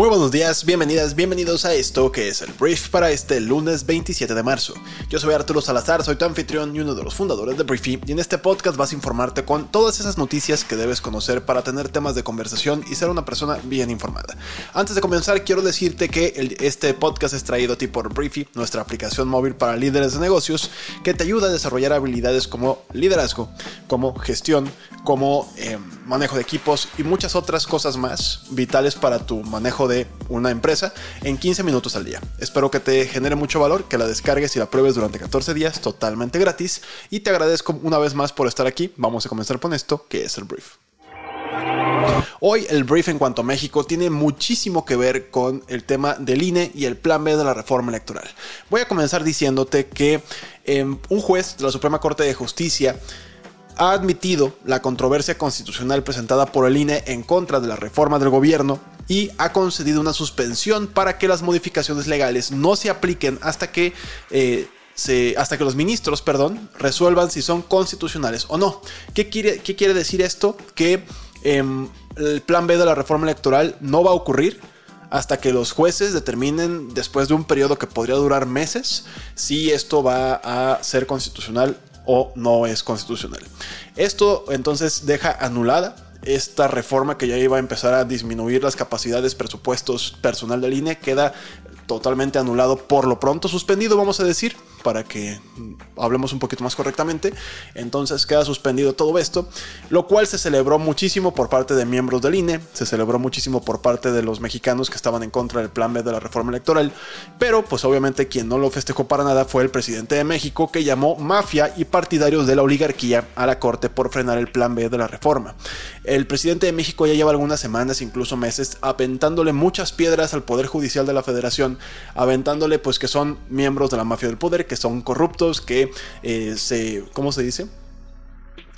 Muy buenos días, bienvenidas, bienvenidos a esto que es el brief para este lunes 27 de marzo. Yo soy Arturo Salazar, soy tu anfitrión y uno de los fundadores de Briefy y en este podcast vas a informarte con todas esas noticias que debes conocer para tener temas de conversación y ser una persona bien informada. Antes de comenzar quiero decirte que este podcast es traído a ti por Briefy, nuestra aplicación móvil para líderes de negocios que te ayuda a desarrollar habilidades como liderazgo, como gestión, como eh, manejo de equipos y muchas otras cosas más vitales para tu manejo de una empresa en 15 minutos al día. Espero que te genere mucho valor, que la descargues y la pruebes durante 14 días totalmente gratis y te agradezco una vez más por estar aquí. Vamos a comenzar con esto, que es el brief. Hoy el brief en cuanto a México tiene muchísimo que ver con el tema del INE y el plan B de la reforma electoral. Voy a comenzar diciéndote que eh, un juez de la Suprema Corte de Justicia ha admitido la controversia constitucional presentada por el INE en contra de la reforma del gobierno y ha concedido una suspensión para que las modificaciones legales no se apliquen hasta que eh, se, hasta que los ministros, perdón, resuelvan si son constitucionales o no. ¿Qué quiere, qué quiere decir esto? Que em, el plan B de la reforma electoral no va a ocurrir hasta que los jueces determinen, después de un periodo que podría durar meses, si esto va a ser constitucional o no es constitucional. Esto entonces deja anulada esta reforma que ya iba a empezar a disminuir las capacidades presupuestos personal del INE queda totalmente anulado por lo pronto suspendido vamos a decir para que hablemos un poquito más correctamente. Entonces queda suspendido todo esto, lo cual se celebró muchísimo por parte de miembros del INE, se celebró muchísimo por parte de los mexicanos que estaban en contra del plan B de la reforma electoral, pero pues obviamente quien no lo festejó para nada fue el presidente de México que llamó mafia y partidarios de la oligarquía a la corte por frenar el plan B de la reforma. El presidente de México ya lleva algunas semanas, incluso meses, aventándole muchas piedras al Poder Judicial de la Federación, aventándole pues que son miembros de la mafia del poder, que son corruptos, que eh, se, ¿cómo se dice?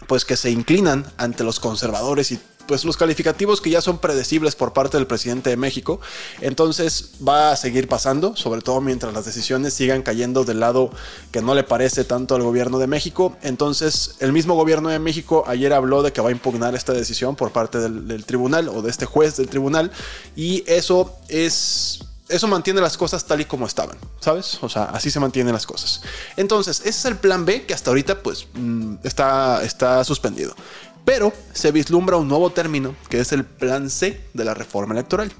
Pues que se inclinan ante los conservadores y pues los calificativos que ya son predecibles por parte del presidente de México. Entonces va a seguir pasando, sobre todo mientras las decisiones sigan cayendo del lado que no le parece tanto al gobierno de México. Entonces el mismo gobierno de México ayer habló de que va a impugnar esta decisión por parte del, del tribunal o de este juez del tribunal y eso es eso mantiene las cosas tal y como estaban, ¿sabes? O sea, así se mantienen las cosas. Entonces, ese es el plan B que hasta ahorita pues mm, está, está suspendido. Pero se vislumbra un nuevo término que es el plan C de la reforma electoral.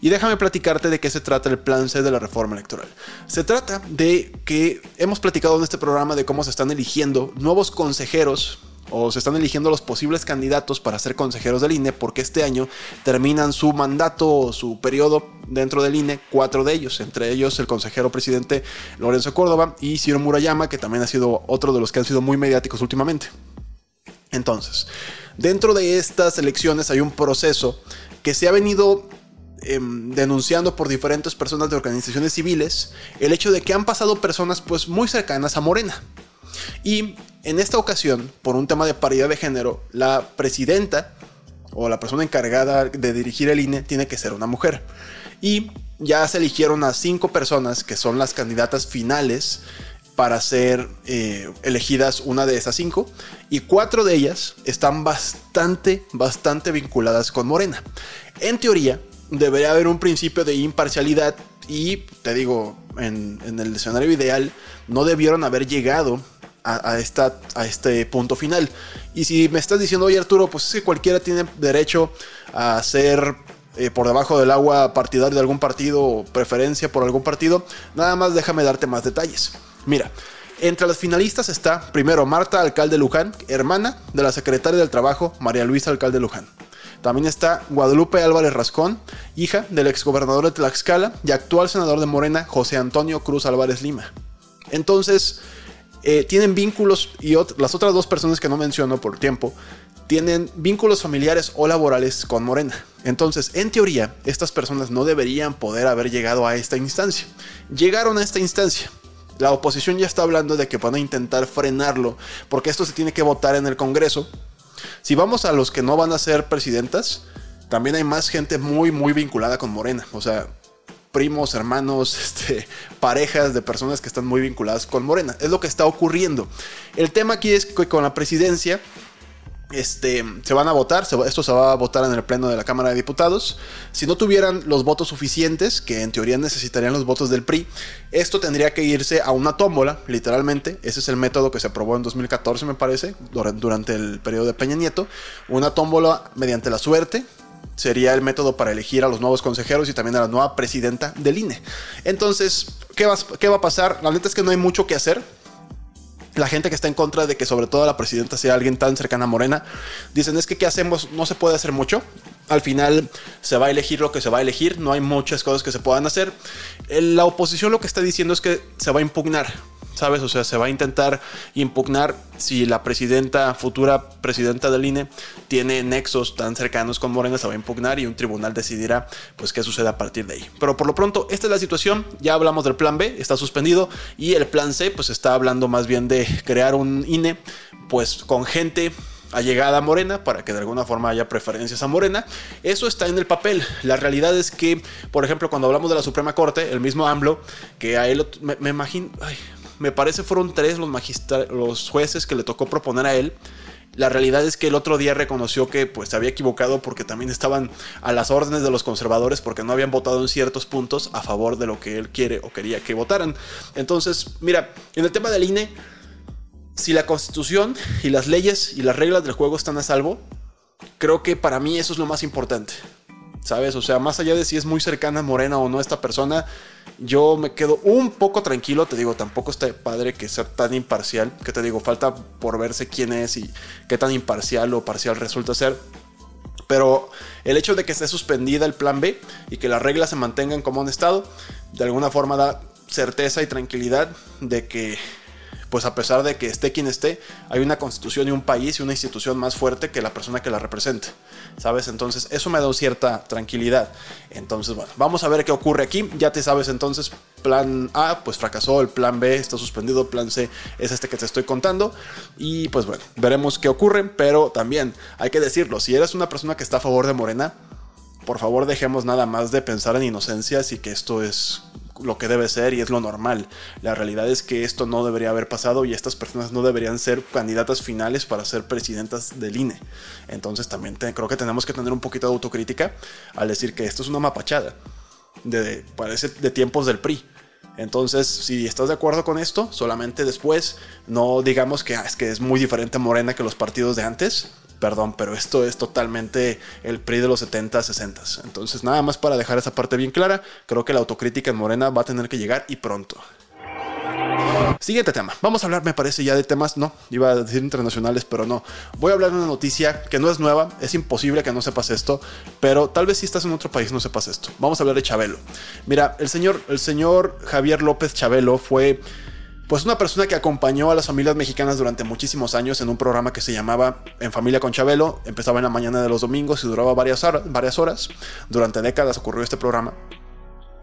Y déjame platicarte de qué se trata el plan C de la reforma electoral. Se trata de que hemos platicado en este programa de cómo se están eligiendo nuevos consejeros o se están eligiendo los posibles candidatos para ser consejeros del INE porque este año terminan su mandato o su periodo dentro del INE, cuatro de ellos, entre ellos el consejero presidente Lorenzo Córdoba y Ciro Murayama, que también ha sido otro de los que han sido muy mediáticos últimamente. Entonces, dentro de estas elecciones hay un proceso que se ha venido em, denunciando por diferentes personas de organizaciones civiles el hecho de que han pasado personas pues muy cercanas a Morena. Y en esta ocasión, por un tema de paridad de género, la presidenta o la persona encargada de dirigir el INE tiene que ser una mujer. Y ya se eligieron a cinco personas que son las candidatas finales para ser eh, elegidas una de esas cinco. Y cuatro de ellas están bastante, bastante vinculadas con Morena. En teoría, debería haber un principio de imparcialidad y, te digo, en, en el escenario ideal, no debieron haber llegado a, este punto final. Y si me estás diciendo, oye Arturo, pues es que cualquiera tiene derecho a ser eh, por debajo del agua partidario de algún partido o preferencia por algún partido, nada más déjame darte más detalles. Mira, entre las finalistas está primero Marta Alcalde Luján, hermana de la secretaria del Trabajo María Luisa Alcalde Luján. También está Guadalupe Álvarez Rascón, hija del exgobernador de Tlaxcala y actual senador de Morena José Antonio Cruz Álvarez Lima. Entonces, eh, tienen vínculos y las otras dos personas que no menciono por tiempo tienen vínculos familiares o laborales con Morena. Entonces, en teoría, estas personas no deberían poder haber llegado a esta instancia. Llegaron a esta instancia. La oposición ya está hablando de que van a intentar frenarlo porque esto se tiene que votar en el Congreso. Si vamos a los que no van a ser presidentas, también hay más gente muy, muy vinculada con Morena. O sea, primos, hermanos, este, parejas de personas que están muy vinculadas con Morena. Es lo que está ocurriendo. El tema aquí es que con la presidencia este, se van a votar, esto se va a votar en el Pleno de la Cámara de Diputados. Si no tuvieran los votos suficientes, que en teoría necesitarían los votos del PRI, esto tendría que irse a una tómbola, literalmente. Ese es el método que se aprobó en 2014, me parece, durante el periodo de Peña Nieto. Una tómbola mediante la suerte, sería el método para elegir a los nuevos consejeros y también a la nueva presidenta del INE. Entonces, ¿qué va, ¿qué va, a pasar? La neta es que no hay mucho que hacer la gente que está en contra de que sobre todo la presidenta sea alguien tan cercana a Morena, dicen es que ¿qué hacemos? No se puede hacer mucho. Al final se va a elegir lo que se va a elegir, no hay muchas cosas que se puedan hacer. La oposición lo que está diciendo es que se va a impugnar. ¿Sabes? O sea, se va a intentar impugnar si la presidenta, futura presidenta del INE, tiene nexos tan cercanos con Morena, se va a impugnar y un tribunal decidirá, pues, qué sucede a partir de ahí. Pero por lo pronto, esta es la situación. Ya hablamos del plan B, está suspendido, y el plan C, pues, está hablando más bien de crear un INE, pues, con gente allegada a Morena para que de alguna forma haya preferencias a Morena. Eso está en el papel. La realidad es que, por ejemplo, cuando hablamos de la Suprema Corte, el mismo AMLO, que a él me, imagino, ay, me parece fueron tres los, los jueces que le tocó proponer a él. La realidad es que el otro día reconoció que pues se había equivocado porque también estaban a las órdenes de los conservadores porque no habían votado en ciertos puntos a favor de lo que él quiere o quería que votaran. Entonces, mira, en el tema del INE, si la constitución y las leyes y las reglas del juego están a salvo, creo que para mí eso es lo más importante. ¿Sabes? O sea, más allá de si es muy cercana a Morena o no esta persona, yo me quedo un poco tranquilo. Te digo, tampoco está padre que sea tan imparcial. Que te digo, falta por verse quién es y qué tan imparcial o parcial resulta ser. Pero el hecho de que esté suspendida el plan B y que las reglas se mantengan como han estado, de alguna forma da certeza y tranquilidad de que pues a pesar de que esté quien esté, hay una constitución y un país y una institución más fuerte que la persona que la represente, ¿sabes? Entonces eso me da cierta tranquilidad. Entonces, bueno, vamos a ver qué ocurre aquí. Ya te sabes entonces, plan A, pues fracasó, el plan B está suspendido, plan C es este que te estoy contando. Y pues bueno, veremos qué ocurre, pero también hay que decirlo, si eres una persona que está a favor de Morena, por favor dejemos nada más de pensar en inocencias y que esto es lo que debe ser y es lo normal. La realidad es que esto no debería haber pasado y estas personas no deberían ser candidatas finales para ser presidentas del INE. Entonces también creo que tenemos que tener un poquito de autocrítica al decir que esto es una mapachada. De, parece de tiempos del PRI. Entonces, si estás de acuerdo con esto, solamente después no digamos que ah, es que es muy diferente Morena que los partidos de antes perdón, pero esto es totalmente el PRI de los 70, 60. Entonces, nada más para dejar esa parte bien clara, creo que la autocrítica en Morena va a tener que llegar y pronto. Siguiente tema. Vamos a hablar, me parece, ya de temas, no, iba a decir internacionales, pero no. Voy a hablar de una noticia que no es nueva, es imposible que no sepas esto, pero tal vez si estás en otro país no sepas esto. Vamos a hablar de Chabelo. Mira, el señor, el señor Javier López Chabelo fue pues una persona que acompañó a las familias mexicanas durante muchísimos años en un programa que se llamaba En Familia con Chabelo, empezaba en la mañana de los domingos y duraba varias, varias horas. Durante décadas ocurrió este programa.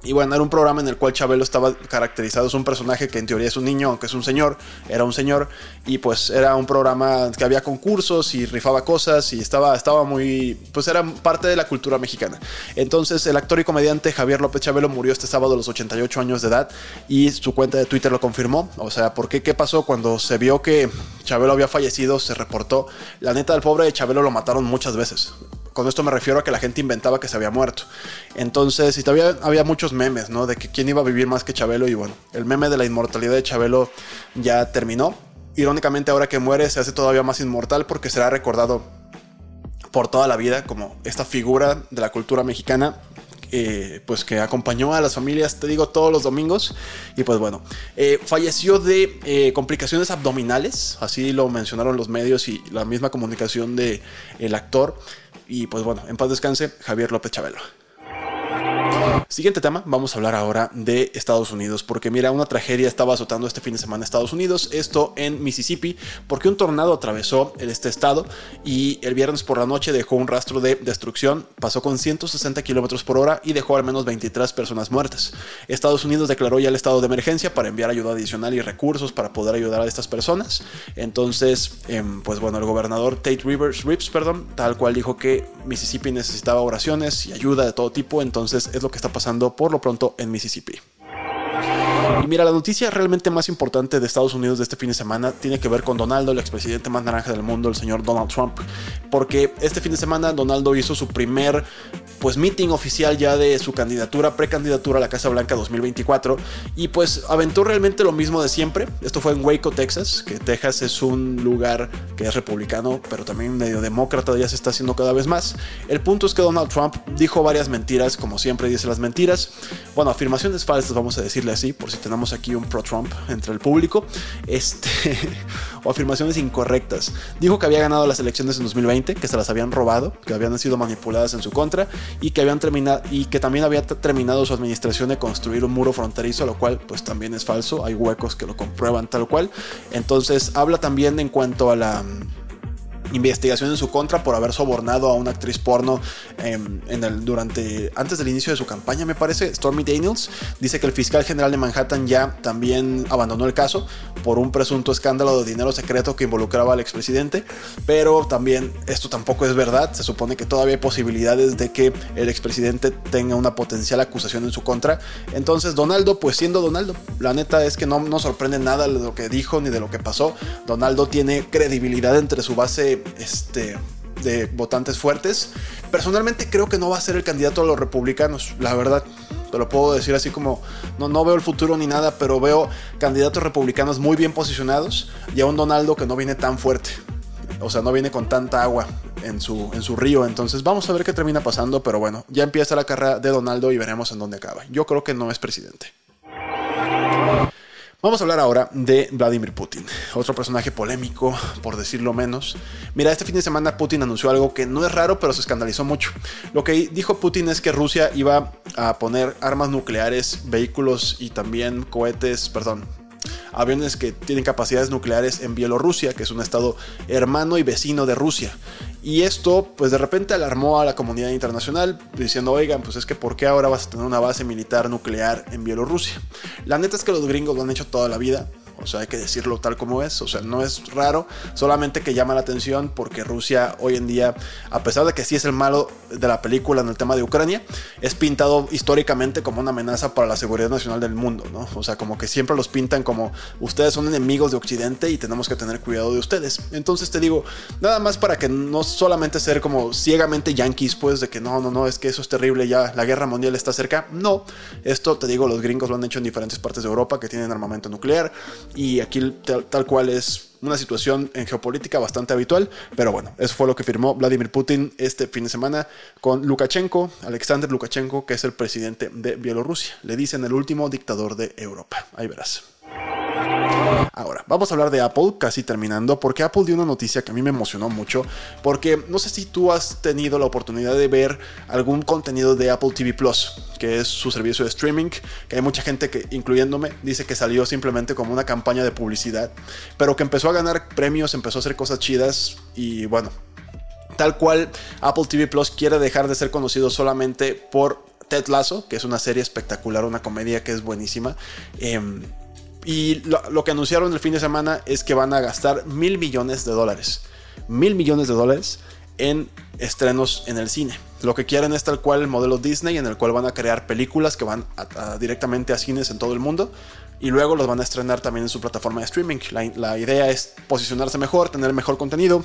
Y bueno, era un programa en el cual Chabelo estaba caracterizado, es un personaje que en teoría es un niño, aunque es un señor, era un señor, y pues era un programa que había concursos y rifaba cosas y estaba, estaba muy, pues era parte de la cultura mexicana. Entonces el actor y comediante Javier López Chabelo murió este sábado a los 88 años de edad y su cuenta de Twitter lo confirmó. O sea, ¿por qué? ¿Qué pasó? Cuando se vio que Chabelo había fallecido, se reportó. La neta, del pobre de Chabelo lo mataron muchas veces. Con esto me refiero a que la gente inventaba que se había muerto. Entonces, y todavía había muchos memes, ¿no? De que quién iba a vivir más que Chabelo. Y bueno, el meme de la inmortalidad de Chabelo ya terminó. Irónicamente, ahora que muere, se hace todavía más inmortal porque será recordado por toda la vida como esta figura de la cultura mexicana eh, pues que acompañó a las familias, te digo, todos los domingos. Y pues bueno, eh, falleció de eh, complicaciones abdominales, así lo mencionaron los medios y la misma comunicación del el actor. Y pues bueno, en paz descanse Javier López Chabelo. Siguiente tema, vamos a hablar ahora de Estados Unidos, porque mira, una tragedia estaba azotando este fin de semana Estados Unidos, esto en Mississippi, porque un tornado atravesó este estado y el viernes por la noche dejó un rastro de destrucción, pasó con 160 kilómetros por hora y dejó al menos 23 personas muertas. Estados Unidos declaró ya el estado de emergencia para enviar ayuda adicional y recursos para poder ayudar a estas personas. Entonces, em, pues bueno, el gobernador Tate Rivers, Rips, perdón, tal cual dijo que Mississippi necesitaba oraciones y ayuda de todo tipo, entonces es lo que está pasando por lo pronto en Mississippi. Y mira, la noticia realmente más importante de Estados Unidos de este fin de semana tiene que ver con Donaldo, el expresidente más naranja del mundo, el señor Donald Trump. Porque este fin de semana Donaldo hizo su primer pues meeting oficial ya de su candidatura, precandidatura a la Casa Blanca 2024 y pues aventó realmente lo mismo de siempre. Esto fue en Waco, Texas, que Texas es un lugar que es republicano, pero también medio demócrata, ya se está haciendo cada vez más. El punto es que Donald Trump dijo varias mentiras, como siempre dice las mentiras. Bueno, afirmaciones falsas, vamos a decirle así, por si tenemos aquí un pro-Trump entre el público. Este, o afirmaciones incorrectas. Dijo que había ganado las elecciones en 2020, que se las habían robado, que habían sido manipuladas en su contra y que habían terminado y que también había terminado su administración de construir un muro fronterizo, lo cual pues también es falso. Hay huecos que lo comprueban tal cual. Entonces habla también en cuanto a la investigación en su contra por haber sobornado a una actriz porno em, en el, durante antes del inicio de su campaña, me parece. Stormy Daniels dice que el fiscal general de Manhattan ya también abandonó el caso por un presunto escándalo de dinero secreto que involucraba al expresidente, pero también esto tampoco es verdad. Se supone que todavía hay posibilidades de que el expresidente tenga una potencial acusación en su contra. Entonces, Donaldo, pues siendo Donaldo, la neta es que no nos sorprende nada de lo que dijo ni de lo que pasó. Donaldo tiene credibilidad entre su base este, de votantes fuertes. Personalmente creo que no va a ser el candidato a los republicanos, la verdad. Te lo puedo decir así como, no, no veo el futuro ni nada, pero veo candidatos republicanos muy bien posicionados y a un Donaldo que no viene tan fuerte. O sea, no viene con tanta agua en su, en su río. Entonces vamos a ver qué termina pasando. Pero bueno, ya empieza la carrera de Donaldo y veremos en dónde acaba. Yo creo que no es presidente. Vamos a hablar ahora de Vladimir Putin, otro personaje polémico, por decirlo menos. Mira, este fin de semana Putin anunció algo que no es raro, pero se escandalizó mucho. Lo que dijo Putin es que Rusia iba a poner armas nucleares, vehículos y también cohetes, perdón, aviones que tienen capacidades nucleares en Bielorrusia, que es un estado hermano y vecino de Rusia. Y esto, pues de repente alarmó a la comunidad internacional, diciendo, oigan, pues es que ¿por qué ahora vas a tener una base militar nuclear en Bielorrusia? La neta es que los gringos lo han hecho toda la vida. O sea, hay que decirlo tal como es. O sea, no es raro, solamente que llama la atención porque Rusia hoy en día, a pesar de que sí es el malo de la película en el tema de Ucrania, es pintado históricamente como una amenaza para la seguridad nacional del mundo, ¿no? O sea, como que siempre los pintan como ustedes son enemigos de Occidente y tenemos que tener cuidado de ustedes. Entonces te digo, nada más para que no solamente ser como ciegamente yanquis, pues de que no, no, no, es que eso es terrible, ya la guerra mundial está cerca. No, esto te digo, los gringos lo han hecho en diferentes partes de Europa que tienen armamento nuclear y aquí tal, cual es una situación en geopolítica bastante habitual, pero bueno, eso fue lo que firmó Vladimir Putin este fin de semana con Lukashenko, Alexander Lukashenko, que es el presidente de Bielorrusia. Le dicen el último dictador de Europa. Ahí verás. Ahora, vamos a hablar de Apple, casi terminando, porque Apple dio una noticia que a mí me emocionó mucho, porque no sé si tú has tenido la oportunidad de ver algún contenido de Apple TV Plus, que es su servicio de streaming, que hay mucha gente que, incluyéndome, dice que salió simplemente como una campaña de publicidad, pero que empezó a ganar premios, empezó a hacer cosas chidas y bueno, tal cual Apple TV Plus quiere dejar de ser conocido solamente por Ted Lasso, que es una serie espectacular, una comedia que es buenísima. Eh, y lo, que anunciaron el fin de semana es que van a gastar mil millones de dólares. Mil millones de dólares en estrenos en el cine. Lo que quieren es tal cual el modelo Disney en el cual van a crear películas que van directamente a cines en todo el mundo y luego los van a estrenar también en su plataforma de streaming. La, idea es posicionarse mejor, tener mejor contenido,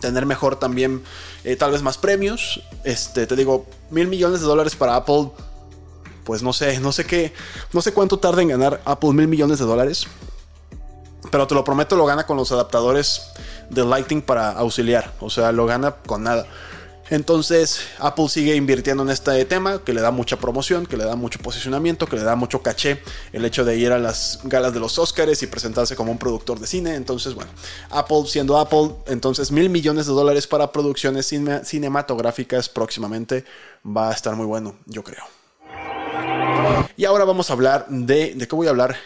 tener mejor también eh, tal vez más premios. Este, te digo, mil millones de dólares para Apple pues no sé, no sé qué, no sé cuánto tarda en ganar Apple mil millones de dólares. Pero te lo prometo, lo gana con los adaptadores de Lighting para auxiliar. O sea, lo gana con nada. Entonces, Apple sigue invirtiendo en este tema, que le da mucha promoción, que le da mucho posicionamiento, que le da mucho caché el hecho de ir a las galas de los Oscars y presentarse como un productor de cine. Entonces, bueno, Apple siendo Apple, entonces mil millones de dólares para producciones cinematográficas próximamente va a estar muy bueno, yo creo. Y ahora vamos a hablar de... ¿De qué voy a hablar?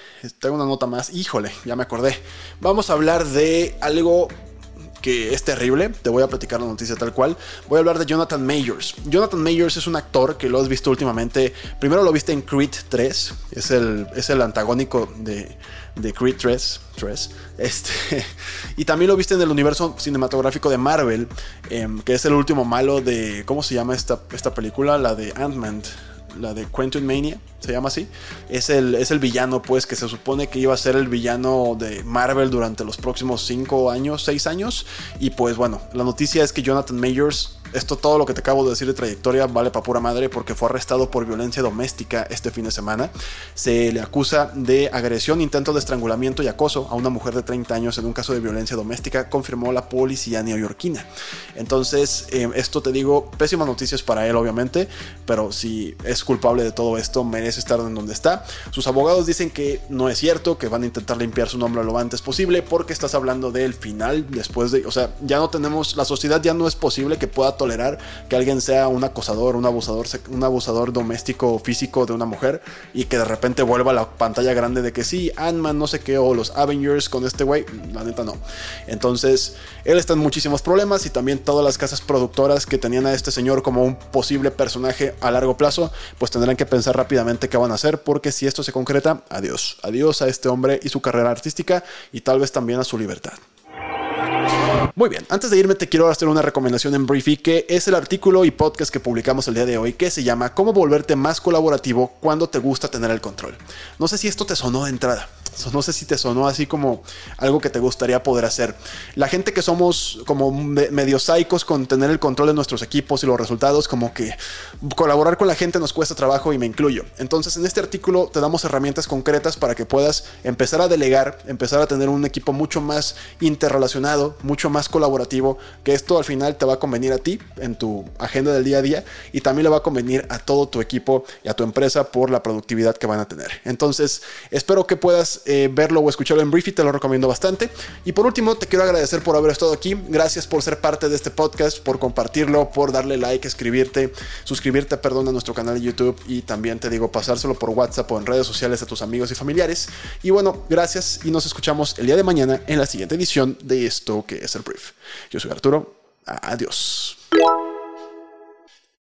Tengo una nota más. Híjole, ya me acordé. Vamos a hablar de algo que es terrible. Te voy a platicar la noticia tal cual. Voy a hablar de Jonathan Majors. Jonathan Majors es un actor que lo has visto últimamente. Primero lo viste en Creed 3. Es el, es el antagónico de, de Creed 3. 3 este, y también lo viste en el universo cinematográfico de Marvel. Em, que es el último malo de... ¿Cómo se llama esta, esta película? La de Ant-Man la de Quentin Mania, se llama así. Es el, es el villano, pues, que se supone que iba a ser el villano de Marvel durante los próximos 5 años, 6 años. Y pues bueno, la noticia es que Jonathan Majors esto todo lo que te acabo de decir de trayectoria vale para pura madre porque fue arrestado por violencia doméstica este fin de semana. Se le acusa de agresión, intento de estrangulamiento y acoso a una mujer de 30 años en un caso de violencia doméstica, confirmó la policía neoyorquina. Entonces, eh, esto te digo, pésimas noticias para él obviamente, pero si es culpable de todo esto, merece estar en donde está. Sus abogados dicen que no es cierto, que van a intentar limpiar su nombre lo antes posible porque estás hablando del final después de, o sea, ya no tenemos, la sociedad ya no es posible que pueda tolerar que alguien sea un acosador, un abusador, un abusador doméstico o físico de una mujer y que de repente vuelva a la pantalla grande de que sí, Ant-Man, no sé qué, o los Avengers con este güey, la neta no. Entonces, él está en muchísimos problemas y también todas las casas productoras que tenían a este señor como un posible personaje a largo plazo, pues tendrán que pensar rápidamente qué van a hacer, porque si esto se concreta, adiós, adiós a este hombre y su carrera artística y tal vez también a su libertad. Muy bien, antes de irme te quiero hacer una recomendación en Briefy, que es el artículo y podcast que publicamos el día de hoy, que se llama Cómo volverte más colaborativo cuando te gusta tener el control. No sé si esto te sonó de entrada. No sé si te sonó así como algo que te gustaría poder hacer. La gente que somos como medio psicos con tener el control de nuestros equipos y los resultados, como que colaborar con la gente nos cuesta trabajo y me incluyo. Entonces en este artículo te damos herramientas concretas para que puedas empezar a delegar, empezar a tener un equipo mucho más interrelacionado, mucho más colaborativo, que esto al final te va a convenir a ti en tu agenda del día a día y también le va a convenir a todo tu equipo y a tu empresa por la productividad que van a tener. Entonces espero que puedas eh, verlo o escucharlo en Briefy, te lo recomiendo bastante. Y por último, te quiero agradecer por haber estado aquí. Gracias por ser parte de este podcast, por compartirlo, por darle like, escribirte, suscribirte, perdón, a nuestro canal de YouTube y también te digo pasárselo por WhatsApp o en redes sociales a tus amigos y familiares. Y bueno, gracias y nos escuchamos el día de mañana en la siguiente edición de esto que es el Brief. Yo soy Arturo. Adiós.